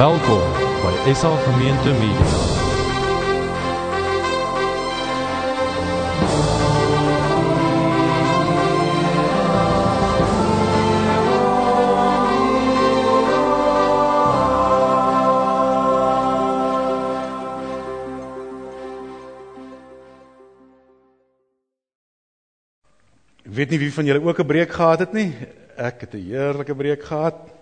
Welkom by SA Gemeente Media. Ek weet nie wie van julle ook 'n breek gehad het nie. Ek het 'n heerlike breek gehad.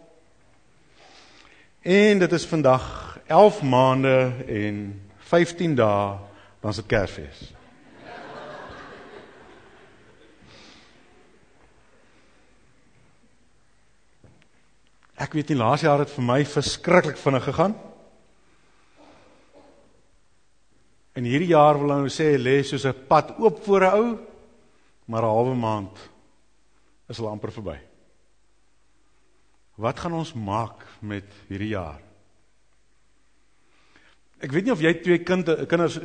En dit is vandag 11 maande en 15 dae dan se Kersfees. Ek weet nie laas jaar het vir my verskriklik vinnig gegaan. En hierdie jaar wil nou sê lê soos 'n pad oop voor 'n ou, maar 'n halwe maand is al amper verby. Wat gaan ons maak met hierdie jaar? Ek weet nie of jy twee kind, kinders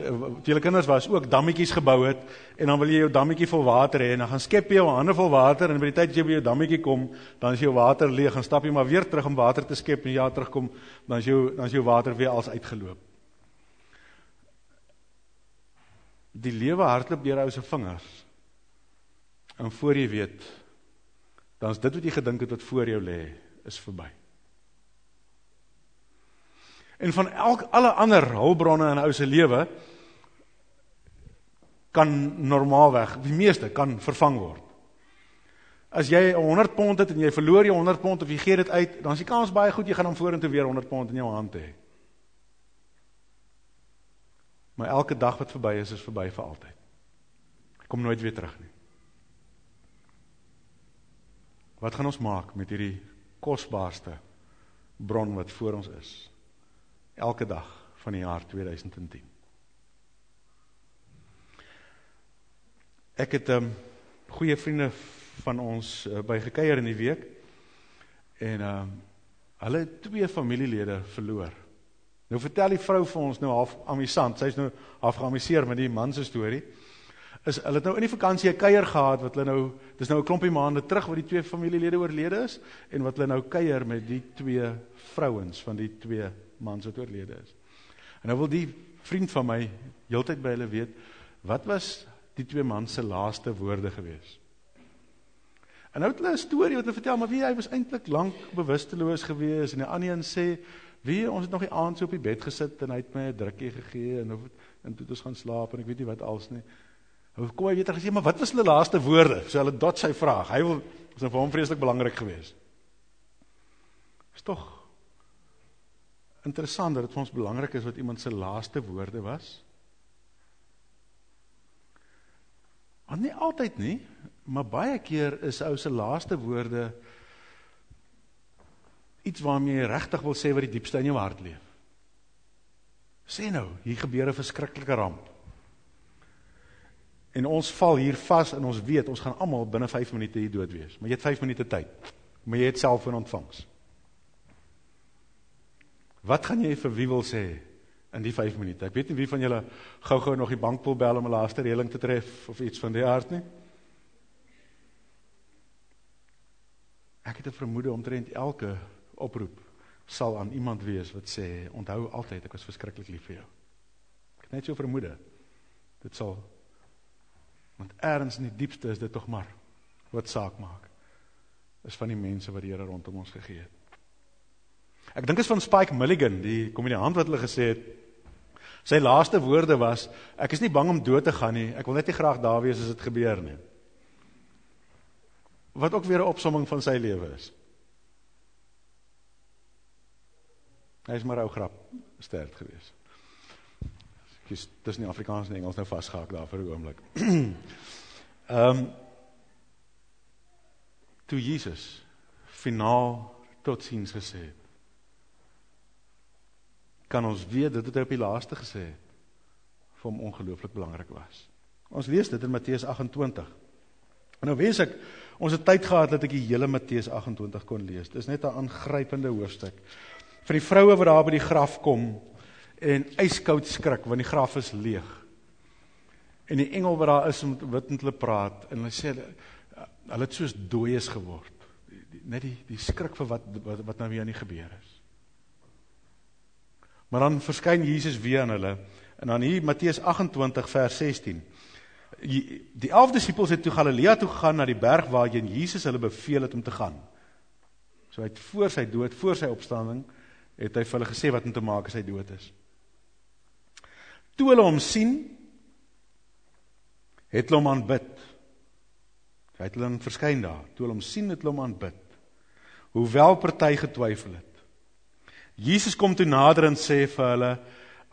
julle kinders was ook dammetjies gebou het en dan wil jy jou dammetjie vol water hê en dan gaan skep jy jou hande vol water en by die tyd jy by jou dammetjie kom, dan is jou water leeg en stap jy maar weer terug om water te skep en jy jaar terugkom, dan is jou dan is jou water weer als uitgeloop. Die lewe hardloop deur ou se vingers. En voor jy weet, dan is dit wat jy gedink het wat voor jou lê, is verby. En van elk alle ander hulpbronne in 'n ou se lewe kan normaalweg, die meeste kan vervang word. As jy 100 pond het en jy verloor jou 100 pond of jy gee dit uit, dan is die kans baie goed jy gaan hom vorentoe weer 100 pond in jou hand hê. Maar elke dag wat verby is, is verby vir altyd. Kom nooit weer terug nie. Wat gaan ons maak met hierdie kosbaarste bron wat voor ons is? Elke dag van die jaar 2010. Ek het um, goeie vriende van ons uh, by gekuier in die week en um, hulle twee familielede verloor. Nou vertel die vrou vir ons nou half amusant. Sy's nou half geamuseer met die man se storie. Is hulle het nou in die vakansie 'n kuier gehad wat hulle nou dis nou 'n klompie maande terug wat die twee familielede oorlede is en wat hulle nou kuier met die twee vrouens van die twee mans wat oorlede is. En nou wil die vriend van my heeltyd by hulle weet wat was die twee mans se laaste woorde gewees. En nou het hulle 'n storie wat hulle vertel, maar wie hy was eintlik lank bewusteloos gewees en die ander een sê, "Wie, ons het nog die aand so op die bed gesit en hy het my 'n drukkie gegee en en toe het ons gaan slaap en ek weet nie wat als nie." Hoe kom hy weet hy gesê, "Maar wat was hulle laaste woorde?" So hulle dot sy vraag. Hy wil is nou vir hom vreeslik belangrik gewees. Is tog interessant dat dit vir ons belangrik is wat iemand se laaste woorde was. Want nie altyd nie, maar baie keer is ou se laaste woorde iets waarmee jy regtig wil sê wat die diepste in jou hart leef. Sê nou, hier gebeur 'n verskriklike ramp. En ons val hier vas en ons weet ons gaan almal binne 5 minute hier dood wees. Maar jy het 5 minute tyd. Maar jy het selfoon ontvangs. Wat gaan jy vir wie wil sê in die 5 minute? Ek weet nie wie van julle gou-gou nog die bankpol bel om 'n laaste reëling te tref of iets van die aard nie. Ek het 'n vermoede omtrent elke oproep sal aan iemand wees wat sê onthou altyd ek was verskriklik lief vir jou. Ek het net so vermoede. Dit sal want eers in die diepste is dit tog maar wat saak maak. Is van die mense wat die Here rondom ons gegee het. Ek dink is van Spike Milligan, die komediant wat hulle gesê het sy laaste woorde was ek is nie bang om dood te gaan nie. Ek wil net nie graag daar wees as dit gebeur nie wat ook weer 'n opsomming van sy lewe is. Hy is maar ou grap sterk geweest. Is dis nie Afrikaans en Engels nou vasgehak daar vir 'n oomblik. Ehm um, toe Jesus finaal totsiens gesê het. Kan ons weet dit het hy op die laaste gesê het vir hom ongelooflik belangrik was. Ons lees dit in Matteus 28. En nou wens ek ons het tyd gehad dat ek die hele Matteus 28 kon lees. Dis net 'n aangrypende hoofstuk. Vir die vroue wat daar by die graf kom en yskoud skrik want die graf is leeg. En die engel wat daar is om wat met hulle praat en hulle sê hulle het soos dooies geword. Net die die skrik vir wat wat, wat nou weer aan die gebeur is. Maar dan verskyn Jesus weer aan hulle. En dan hier Matteus 28 vers 16. Die 11 disippels het toe Galilea toe gegaan na die berg waarheen Jesus hulle beveel het om te gaan. So hy het voor sy dood, voor sy opstanding, het hy vir hulle gesê wat om te maak as hy dood is. Toe hulle hom sien, het hulle hom aanbid. Hy het hulle verskyn daar. Toe hulle hom sien, het hulle hom aanbid. Hoewel party getwyfel het. Jesus kom toe nader en sê vir hulle: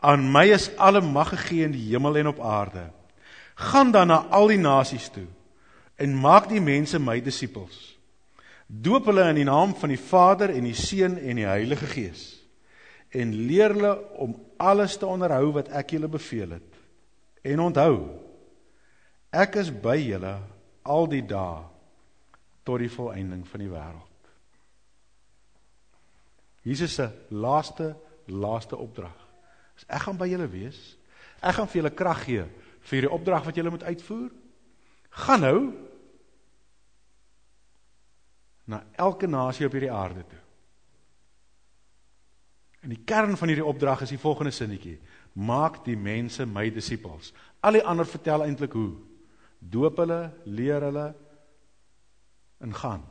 "Aan my is alle mag gegee in die hemel en op aarde. Gaan dan na al die nasies toe en maak die mense my disippels. Doop hulle in die naam van die Vader en die Seun en die Heilige Gees en leer hulle om alles te onderhou wat ek julle beveel het. En onthou, ek is by julle al die dae tot die volëinding van die wêreld." Jesus se laaste laaste opdrag. Is ek gaan by julle wees. Ek gaan vir julle krag gee vir hierdie opdrag wat julle moet uitvoer. Gaan nou na elke nasie op hierdie aarde toe. En die kern van hierdie opdrag is die volgende sinnetjie: Maak die mense my disippels. Al die ander vertel eintlik hoe. Doop hulle, leer hulle en gaan.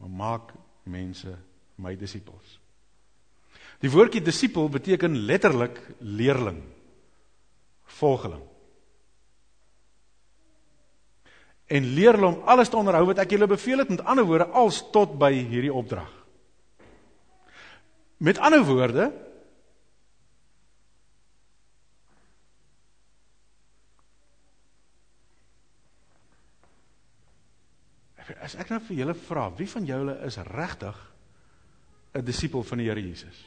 Maar maak mense my disippels. Die woordjie disipel beteken letterlik leerling, volgeling. En leer hulle om alles te onderhou wat ek julle beveel het, met ander woorde als tot by hierdie opdrag. Met ander woorde As ek nou vir julle vra, wie van julle is regtig 'n disipel van die Here Jesus.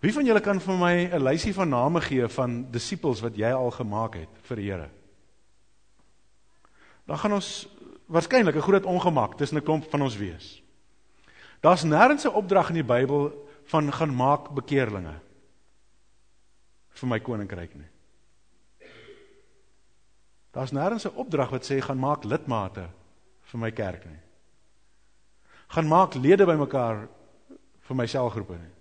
Wie van julle kan vir my 'n lysie van name gee van disippels wat jy al gemaak het vir die Here? Dan gaan ons waarskynlik 'n groot ongemak tussen 'n klomp van ons wees. Daar's nêrens 'n opdrag in die Bybel van gaan maak bekeerlinge vir my koninkryk nie. Daar's nêrens 'n opdrag wat sê gaan maak lidmate vir my kerk nie gaan maak lede bymekaar vir my selgroepe nie.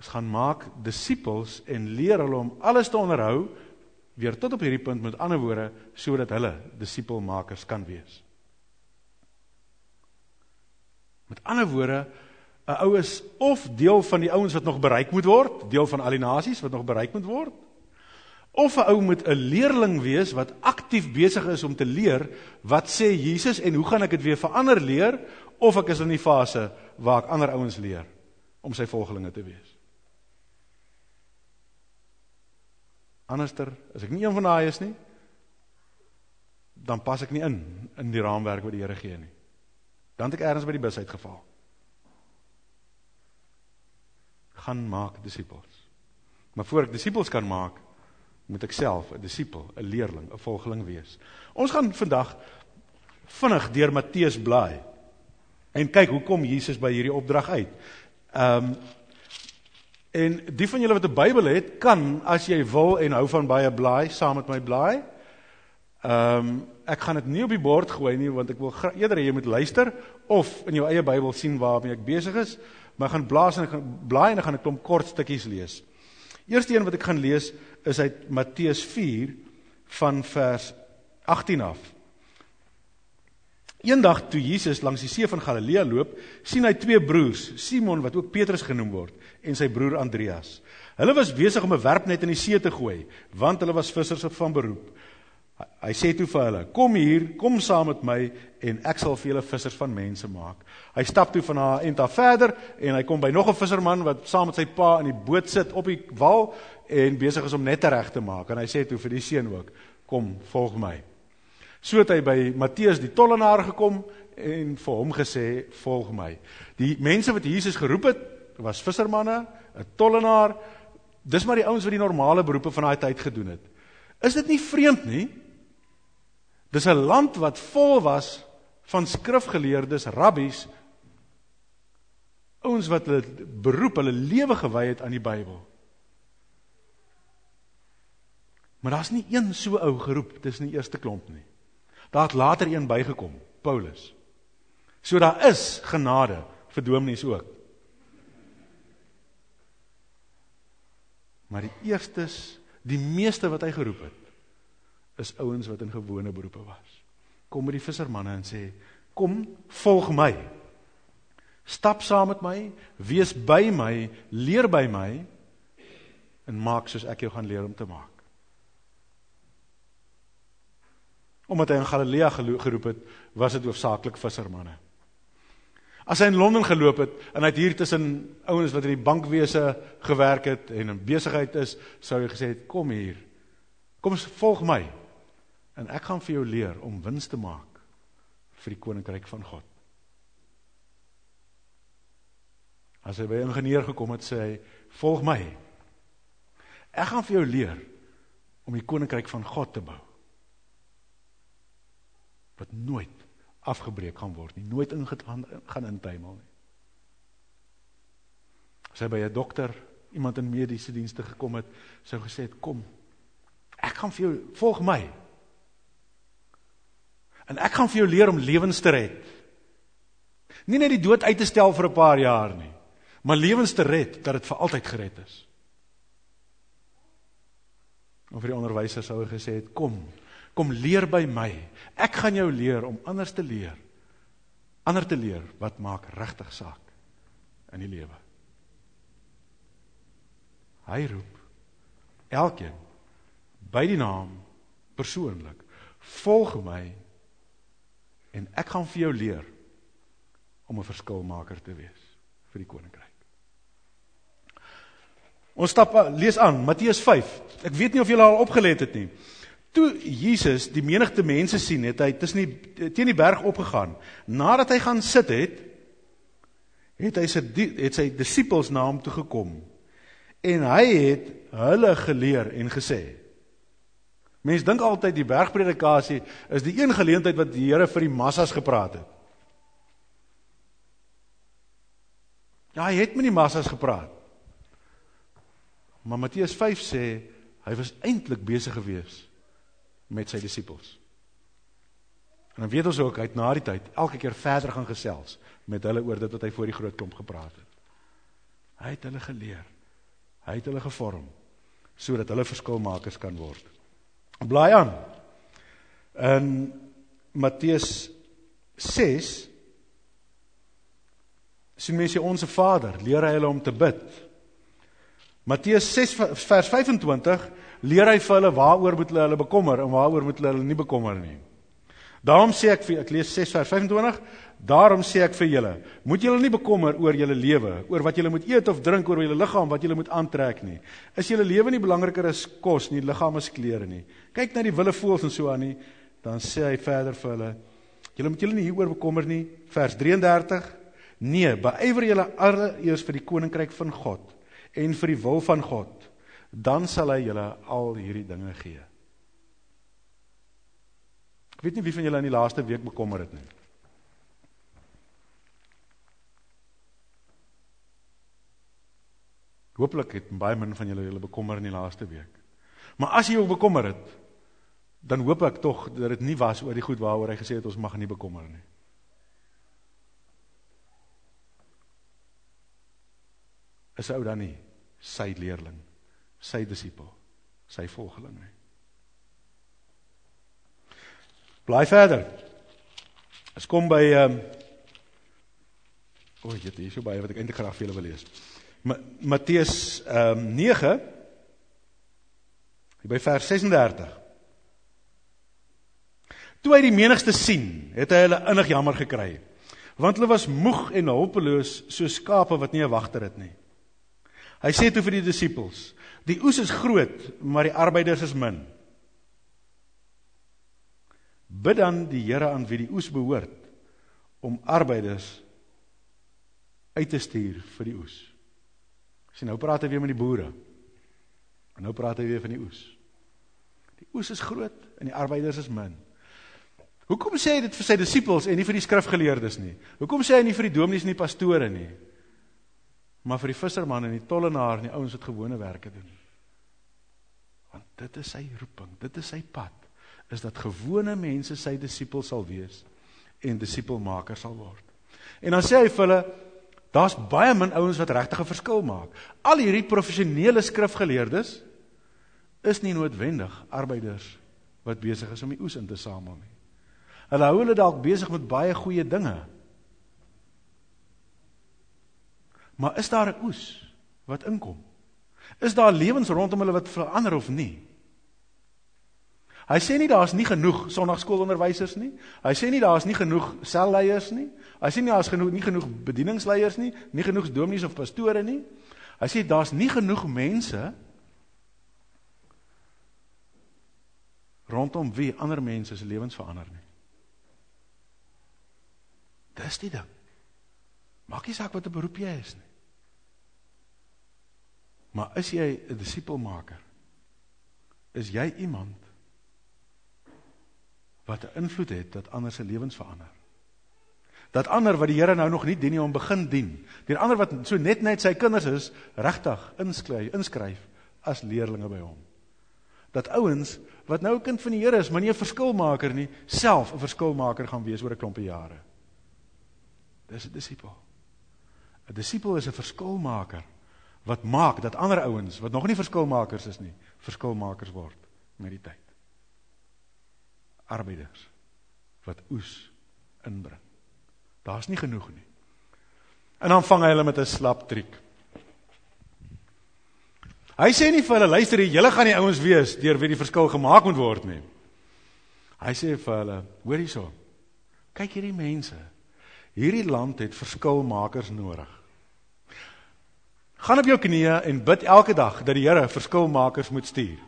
Ons gaan maak disippels en leer hulle om alles te onderhou weer tot op hierdie punt met ander woorde sodat hulle disipelmakers kan wees. Met ander woorde 'n ou is of deel van die ouens wat nog bereik moet word, deel van al die nasies wat nog bereik moet word, Of 'n ou moet 'n leerling wees wat aktief besig is om te leer wat sê Jesus en hoe gaan ek dit weer verander leer of ek is in die fase waar ek ander ouens leer om sy volgelinge te wees. Anderster, as ek nie een van daai is nie, dan pas ek nie in in die raamwerk wat die Here gee nie. Dan het ek eers by die bus uitgeval. Gaan maak disippels. Maar voor ek disippels kan maak, moet ek self 'n disipel, 'n leerling, 'n volgeling wees. Ons gaan vandag vinnig deur Matteus blaai en kyk hoe kom Jesus by hierdie opdrag uit. Ehm um, en die van julle wat 'n Bybel het, kan as jy wil en hou van baie blaai saam met my blaai. Ehm um, ek gaan dit nie op die bord gooi nie want ek wil eerder hê jy moet luister of in jou eie Bybel sien waarmee ek besig is, maar ek gaan blaas en ek gaan blaai en ek gaan 'n klomp kort stukkies lees. Eerste een wat ek gaan lees is uit Matteus 4 van vers 18 af. Eendag toe Jesus langs die see van Galilea loop, sien hy twee broers, Simon wat ook Petrus genoem word en sy broer Andreas. Hulle was besig om 'n werpnet in die see te gooi, want hulle was vissers van beroep. Hy sê toe vir hulle: "Kom hier, kom saam met my en ek sal vir julle vissers van mense maak." Hy stap toe van haar en daar verder en hy kom by nog 'n visserman wat saam met sy pa in die boot sit op die wal en besig is om net reg te maak. En hy sê toe vir die seun ook: "Kom, volg my." So het hy by Matteus die tollenaar gekom en vir hom gesê: "Volg my." Die mense wat Jesus geroep het, was vissermanne, 'n tollenaar. Dis maar die ouens wat die normale beroepe van daai tyd gedoen het. Is dit nie vreemd nie? Dis 'n land wat vol was van skrifgeleerdes, rabbies, ouens wat hulle beroep, hulle lewe gewy het aan die Bybel. Maar daar's nie een so ou geroep tussen die eerste klomp nie. Daar het later een bygekom, Paulus. So daar is genade vir dominees ook. Maar die eerstes, die meeste wat hy geroep het, is ouens wat in gewone beroepe was. Kom met die vissermanne en sê, kom, volg my. Stap saam met my, wees by my, leer by my en maak soos ek jou gaan leer om te maak. Omdat hy in Galilea geroep het, was dit hoofsaaklik vissermanne. As hy in Londen geloop het en hy het hier tussen ouens wat in die bankwese gewerk het en in besigheid is, sou hy gesê het kom hier. Kom volg my. En ek gaan vir jou leer om wins te maak vir die koninkryk van God. As hy by 'n ingenieur gekom het, sê hy volg my. Ek gaan vir jou leer om die koninkryk van God te bou. Wat nooit afgebreek gaan word nie, nooit ingegaan gaan intuimel nie. As hy by 'n dokter, iemand in mediese dienste gekom het, sou gesê het kom. Ek gaan vir jou volg my. En ek gaan vir jou leer om lewens te red. Nie net die dood uit te stel vir 'n paar jaar nie, maar lewens te red dat dit vir altyd gered is. Of die onderwyser sou gesê het kom, kom leer by my. Ek gaan jou leer om anders te leer. Ander te leer wat maak regtig saak in die lewe. Hy roep elkeen by die naam persoonlik. Volg my en ek gaan vir jou leer om 'n verskilmaker te wees vir die koninkryk. Ons stap lees aan Matteus 5. Ek weet nie of julle al opgelet het nie. Toe Jesus die menigte mense sien, het hy tussen die teen die berg opgegaan. Nadat hy gaan sit het, het hy sy het sy disippels na hom toe gekom. En hy het hulle geleer en gesê: Mense dink altyd die bergpredikasie is die een geleentheid wat die Here vir die massas gepraat het. Ja, hy het met die massas gepraat. Maar Matteus 5 sê hy was eintlik besig geweest met sy disippels. En dan weet ons ook hy het na die tyd elke keer verder gaan gesels met hulle oor dit wat hy voor die groot klomp gepraat het. Hy het hulle geleer. Hy het hulle gevorm sodat hulle verskilmakers kan word. Blaai aan. In Matteus 6 sien mense onsse Vader, leer hy hulle om te bid. Matteus 6 vers 25 leer hy vir hulle waaroor moet hulle hulle bekommer en waaroor moet hulle hulle nie bekommer nie. Daarom sê ek vir ek lees 6 vers 25, daarom sê ek vir julle, moet julle nie bekommer oor julle lewe, oor wat julle moet eet of drink, oor julle liggaam wat julle moet aantrek nie. Is julle lewe nie belangriker as kos nie, liggaam as klere nie? Kyk na die wilde voëls en so aan nie, dan sê hy verder vir hulle, julle moet julle nie hieroor bekommer nie. Vers 33: Nee, beywer julle allereers vir die koninkryk van God en vir die wil van God dan sal hy julle al hierdie dinge gee. Ek weet nie wie van julle in die laaste week bekommer het nie. Hooplik het baie min van julle julle bekommer in die laaste week. Maar as jy jou bekommer het, dan hoop ek tog dat dit nie was oor die goed waaroor hy gesê het ons mag nie bekommer nie. Is ou dan nie sy leerling sy disipel, sy volgeling nie. Blaai verder. As kom by ehm um, O, jy het hier so baie wat ek eintlik graag vir julle wil lees. Ma Matteus ehm um, 9 by vers 36. Toe hy die menigste sien, het hy hulle innig jammer gekry. Want hulle was moeg en hulpeloos soos skape wat nie 'n wagter het nie. Hy sê toe vir die disippels: Die oes is groot, maar die arbeiders is min. Bid dan die Here aan wie die oes behoort om arbeiders uit te stuur vir die oes. Sien nou praat hy weer met die boere. En nou praat hy weer van die oes. Die oes is groot en die arbeiders is min. Hoekom sê hy dit vir sy disippels en nie vir die skrifgeleerdes nie? Hoekom sê hy nie vir die dominees en die pastore nie? maar vir die visserman en die tollenaar en die ouens wat gewone werke doen. Want dit is sy roeping, dit is sy pad, is dat gewone mense sy disipels sal wees en disipelmaker sal word. En dan sê hy vir hulle, Daar's baie min ouens wat regtig 'n verskil maak. Al hierdie professionele skrifgeleerdes is nie noodwendig arbeiders wat besig is om die oes in te samel nie. Hulle hou hulle dalk besig met baie goeie dinge. Maar is daar 'n oes wat inkom? Is daar lewens rondom hulle wat verander of nie? Hy sê nie daar's nie genoeg sonnaarskoolonderwysers nie. Hy sê nie daar's nie genoeg selleiers nie. Hy sê nie daar's genoeg nie genoeg bedieningsleiers nie, nie genoeg dominees of pastore nie. Hy sê daar's nie genoeg mense rondom wie ander mense se lewens verander nie. Dis die ding. Maak nie saak wat 'n beroep jy is nie. Maar is jy 'n disipelmaker? Is jy iemand wat 'n invloed het dat ander se lewens verander? Dat ander wat die Here nou nog nie dien nie om begin dien. Die ander wat so net net sy kinders is, regtig inskryf, inskryf as leerlinge by hom. Dat ouens wat nou kind van die Here is, maar nie 'n verskilmaker nie, self 'n verskilmaker gaan wees oor 'n klompie jare. Dis 'n disipel. 'n Disipel is 'n verskilmaker wat maak dat ander ouens wat nog nie verskilmakers is nie, verskilmakers word met die tyd. Arbeiders wat oes inbring. Daar's nie genoeg nie. En dan vang hy hulle met 'n slap triek. Hy sê nie vir hulle luister hier, julle gaan die ouens wees deur wie die verskil gemaak moet word nie. Hy sê vir hulle, hoor hierso. Kyk hierdie mense. Hierdie land het verskilmakers nodig. Gaan op jou knieë en bid elke dag dat die Here verskilmakers moet stuur.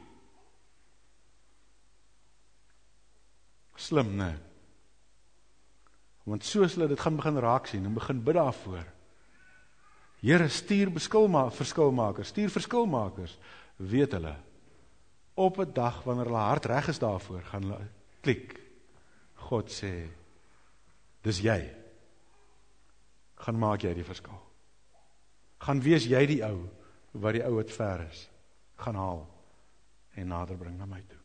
Slim, né? Want soos hulle dit gaan begin raak sien en begin bid daarvoor. Here stuur beskilma verskilmakers, stuur verskilmakers, weet hulle op 'n dag wanneer hulle hart reg is daarvoor, gaan hulle klik. God sê, dis jy. Gaan maak jy die verskil gaan wees jy die ou wat die ou wat ver is gaan haal en nader bring na my toe.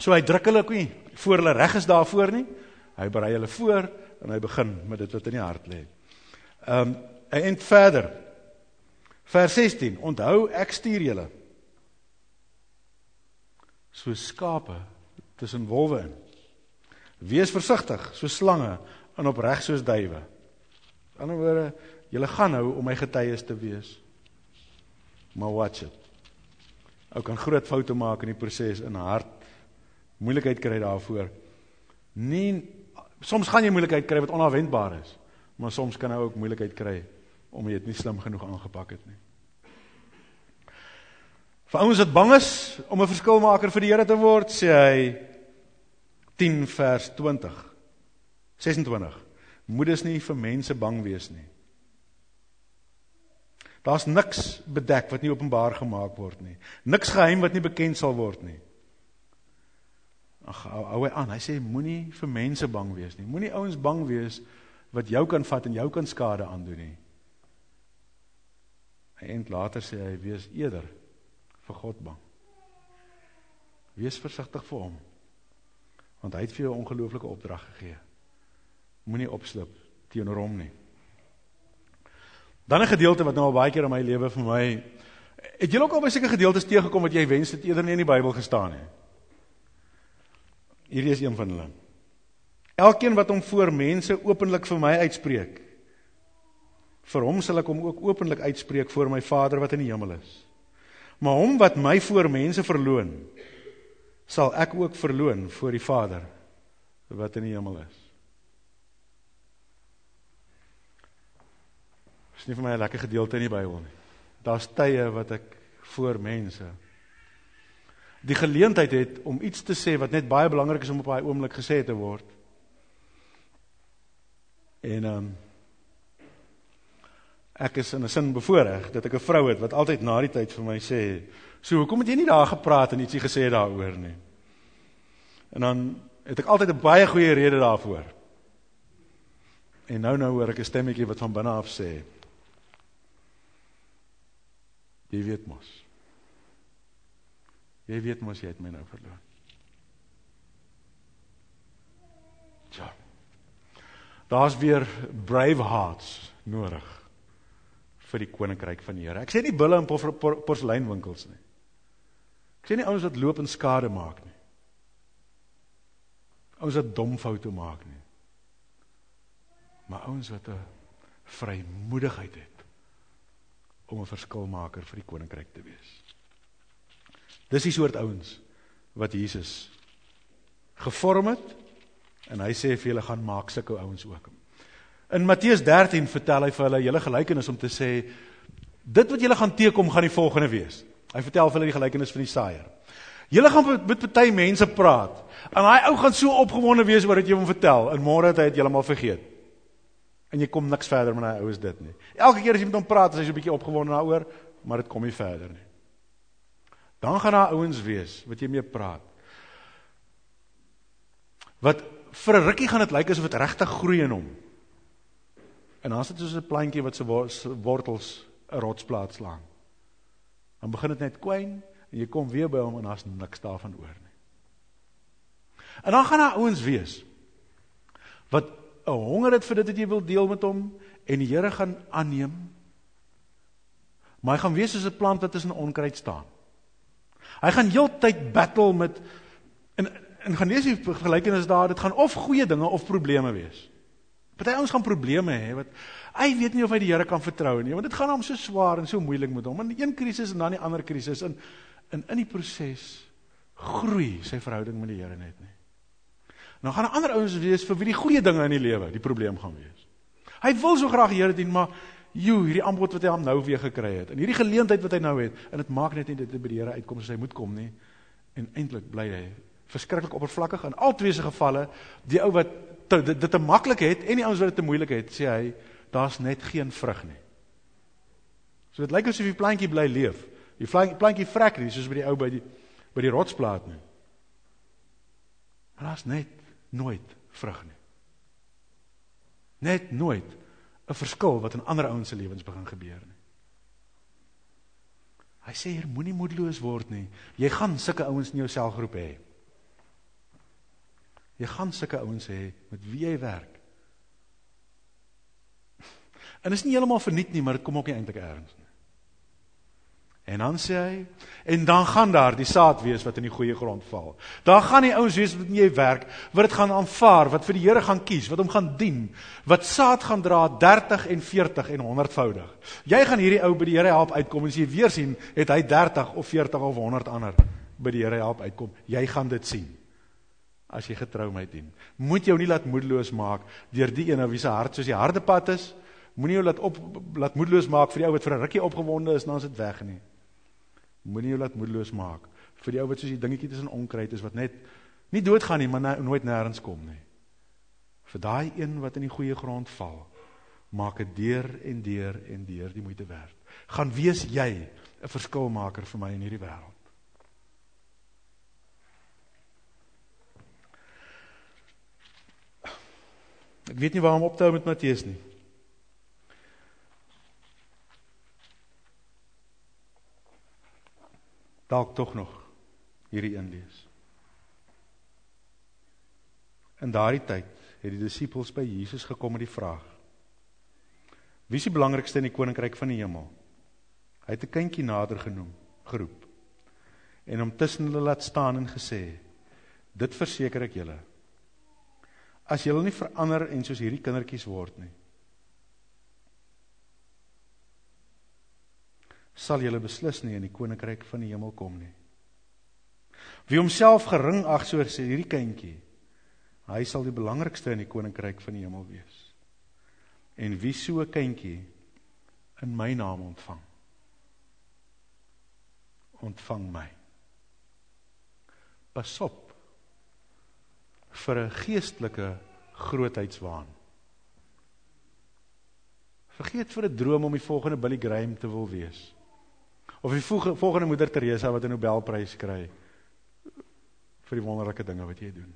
So hy druk hulle nie voor hulle reg is daarvoor nie. Hy berei hulle voor en hy begin met dit wat in die hart lê. Um, en verder. Vers 16. Onthou ek stuur julle so skape tussen wolwe in. Wees versigtig so slange en opreg soos duwe ander woorde, julle gaan nou om my getuies te wees. Maar watch it. Ou kan groot foute maak in die proses in hart. Moeilikheid kry daarvoor. Nie soms gaan jy moeilikheid kry wat onverwendbaar is, maar soms kan jy ook moeilikheid kry omdat jy dit nie slim genoeg aangepak het nie. Vir ouens wat bang is om 'n verskilmaker vir die Here te word, sê hy 10 vers 20. 26 moeders nie vir mense bang wees nie. Daar's niks bedek wat nie openbaar gemaak word nie. Niks geheim wat nie bekend sal word nie. Ag hou hy aan. Hy sê moenie vir mense bang wees nie. Moenie ouens bang wees wat jou kan vat en jou kan skade aandoen nie. En later sê hy wees eerder vir God bang. Wees versigtig vir hom. Want hy het vir jou 'n ongelooflike opdrag gegee moenie opslip teenoor hom nie. Dan 'n gedeelte wat nou al baie keer in my lewe vir my het julle ook al by seker gedeeltes teëgekom wat jy wens dit eerder nie in die Bybel gestaan het. Hierdie is een van hulle. Elkeen wat hom voor mense openlik vir my uitspreek, vir hom sal ek hom ook openlik uitspreek voor my Vader wat in die hemel is. Maar hom wat my voor mense verloon, sal ek ook verloon voor die Vader wat in die hemel is. is nie vir my 'n lekker gedeelte in die Bybel nie. Daar's tye wat ek voor mense die geleentheid het om iets te sê wat net baie belangrik is om op daai oomblik gesê te word. En um, ek is in 'n sin bevoorreg dat ek 'n vrou het wat altyd na die tyd vir my sê, "So, hoekom het jy nie daar gepraat en ietsie gesê daaroor nie?" En dan het ek altyd 'n baie goeie rede daarvoor. En nou nou hoor ek 'n stemmetjie wat van binne af sê, Jy weet mos. Jy weet mos jy het my nou verloor. Ja. Daar's weer brave hearts nodig vir die koninkryk van die Here. Ek sê nie bulle in porseleinwinkels nie. Ek sê nie ouens wat loop en skade maak nie. Ouens wat dom foute maak nie. Maar ouens wat 'n vrymoedigheid het om 'n verskilmaker vir die koninkryk te wees. Dis die soort ouens wat Jesus gevorm het en hy sê vir julle gaan maak sulke ouens ook. In Matteus 13 vertel hy vir hulle hele gelykenis om te sê dit wat julle gaan teekom gaan die volgende wees. Hy vertel vir hulle die gelykenis van die saaier. Julle gaan met party mense praat en daai ou gaan so opgewonde wees oor wat jy hom vertel en môre het hy dit heeltemal vergeet. En jy kom niks verder met daai ou is dit nie. Elke keer as jy met hom praat, is hy so 'n bietjie opgewonde daaroor, maar dit kom nie verder nie. Dan gaan daar ouens wees wat jy mee praat. Wat vir 'n rukkie gaan dit lyk asof dit regtig groei in hom. En dan sit dit soos 'n plantjie wat se wortels 'n rotsplaat slaan. Dan begin dit net kwyn en jy kom weer by hom en daar's niks daarvan oor nie. En dan gaan daar ouens wees wat 'n honger het vir dit wat jy wil deel met hom en die Here gaan aanneem. Maar hy gaan wees soos 'n plant wat tussen onkruid staan. Hy gaan heeltyd battle met en en gaan lees die gelykenis daar, dit gaan of goeie dinge of probleme wees. Party ouens gaan probleme hê wat hy weet nie of hy die Here kan vertrou nie, want dit gaan hom so swaar en so moeilik met hom. In een krisis en dan die ander krisis en in in die proses groei sy verhouding met die Here net nie. Nou gaan 'n ander ouens wees vir wie die goeie dinge in die lewe die probleem gaan wees. Hy wil so graag die Here dien, maar joe, hierdie aanbod wat hy hom nou weer gekry het en hierdie geleentheid wat hy nou het, en dit maak net nie dit by die Here uitkom as hy moet kom nie. En eintlik bly hy verskriklik oppervlakkig in al twee se gevalle, die ou wat te, dit dit te maklik het en die ouens wat dit te moeilik het, sê hy, daar's net geen vrug nie. So dit lyk asof die plantjie bly leef. Die plantjie vrek nie soos by die ou by die by die rotsplaat nie. Maar daar's net nooit vrug nie. Net nooit 'n verskil wat in ander ouens se lewens begin gebeur nie. Hy sê hier moenie moedeloos word nie. Jy gaan sulke ouens in jou selgroep hê. Jy gaan sulke ouens hê met wie jy werk. En is nie heeltemal verniet nie, maar dit kom ook nie eintlik ergens nie. En dan sê hy, en dan gaan daar die saad wees wat in die goeie grond val. Daar gaan die ouens wees wat in jy werk, wat dit gaan aanvaar, wat vir die Here gaan kies, wat hom gaan dien, wat saad gaan dra 30 en 40 en 100voudig. Jy gaan hierdie ou by die Here help uitkom en as jy weer sien, het hy 30 of 40 of 100 ander by die Here help uitkom. Jy gaan dit sien as jy getrouheid dien. Moet jou nie laat moedeloos maak deur die ene wie se hart soos die harde pad is. Moenie jou laat op laat moedeloos maak vir die ou wat vir 'n rukkie opgewonde is, dan is dit weg nie. Moenie jou laat moedeloos maak vir die ou wat soos die dingetjie tussen onkruid is wat net nie doodgaan nie, maar nooit nêrens kom nie. Vir daai een wat in die goeie grond val, maak dit deur en deur en deur die moeite werd. Gaan wees jy 'n verskilmaker vir my in hierdie wêreld. Ek weet nie waarom op te hou met Matteus nie. Dalk tog nog hierdie een lees. In daardie tyd het die disippels by Jesus gekom met die vraag: Wie is die belangrikste in die koninkryk van die hemel? Hy het 'n kindjie nader genoem, geroep en hom tussen hulle laat staan en gesê: Dit verseker ek julle, as julle nie verander en soos hierdie kindertjies word nie. Sal julle beslis nie in die koninkryk van die hemel kom nie. Wie homself gering ag soos hierdie kindjie, hy sal die belangrikste in die koninkryk van die hemel wees. En wie so 'n kindjie in my naam ontvang, ontvang my. Pas op vir 'n geestelike grootheidswaan. Vergeet vir 'n droom om die volgende Billy Graham te wil wees. Of die volgende Moeder Teresa wat 'n Nobelprys kry vir die wonderlike dinge wat jy doen.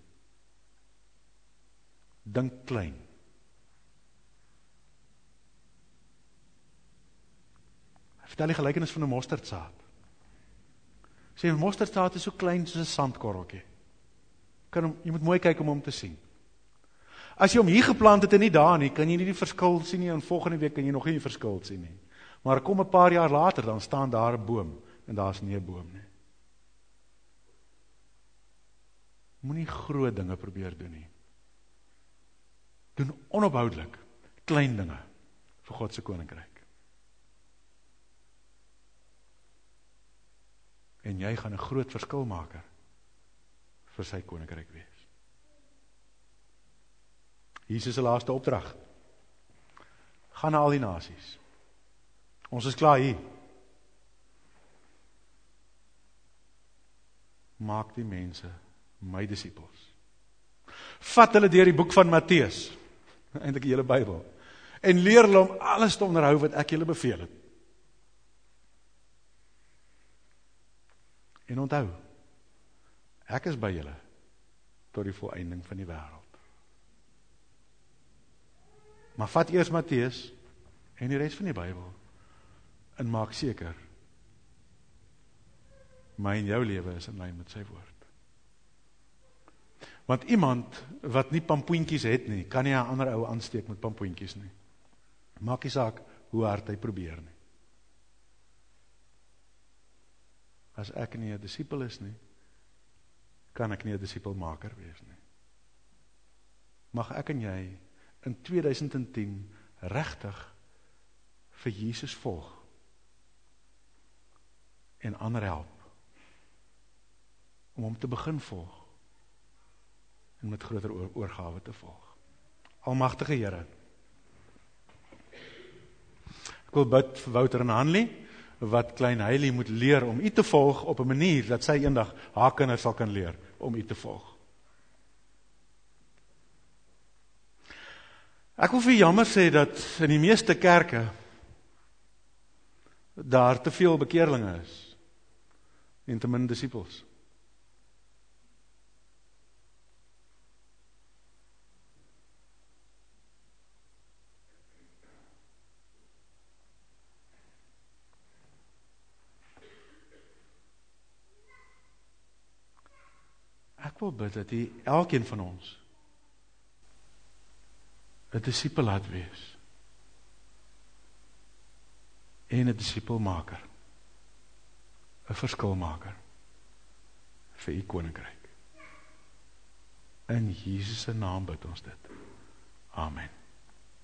Dink klein. Vertel die gelykenis van 'n mosterdsaad. Sê 'n mosterdsaad is so klein soos 'n sandkorreltjie kan hom jy moet mooi kyk om hom te sien. As jy hom hier geplant het en nie daar nie, kan jy nie die verskil sien nie en volgende week kan jy nog nie die verskil sien nie. Maar kom 'n paar jaar later dan staan daar 'n boom en daar's nie 'n boom nie. Moenie groot dinge probeer doen nie. Doen onophoudelik klein dinge vir God se koninkryk. En jy gaan 'n groot verskil maak vir sy koninkryk wees. Jesus se laaste opdrag. Gaan na al die nasies. Ons is klaar hier. Maak die mense my disippels. Vat hulle deur die boek van Matteus, eintlik die hele Bybel, en leer hulle om alles te onderhou wat ek julle beveel het. En onthou, ek is by julle tot die volëinding van die wêreld. Maar vat eers Matteus en die res van die Bybel en maak seker my en jou lewe is in lyn met sy woord. Want iemand wat nie pampoentjies het nie, kan nie 'n ander ou aansteek met pampoentjies nie. Maak nie saak hoe hard hy probeer nie. As ek nie 'n disipel is nie, kan ek nie 'n disipelmaker wees nie. Mag ek en jy in 2010 regtig vir Jesus volg en ander help om hom te begin volg en met groter oorgawe te volg. Almagtige Here. Ek wil bid vir Wouter en Hanlie wat klein Heilie moet leer om U te volg op 'n manier dat sy eendag haar kinders sal kan leer om U te volg. Ek wil vir jammer sê dat in die meeste kerke daar te veel bekeerlinge is en te min disippels. Ek wil bid dat U elkeen van ons 'n disipel laat wees. En 'n disipelmaker. 'n Verskilmaker vir U koninkryk. In Jesus se naam bid ons dit. Amen.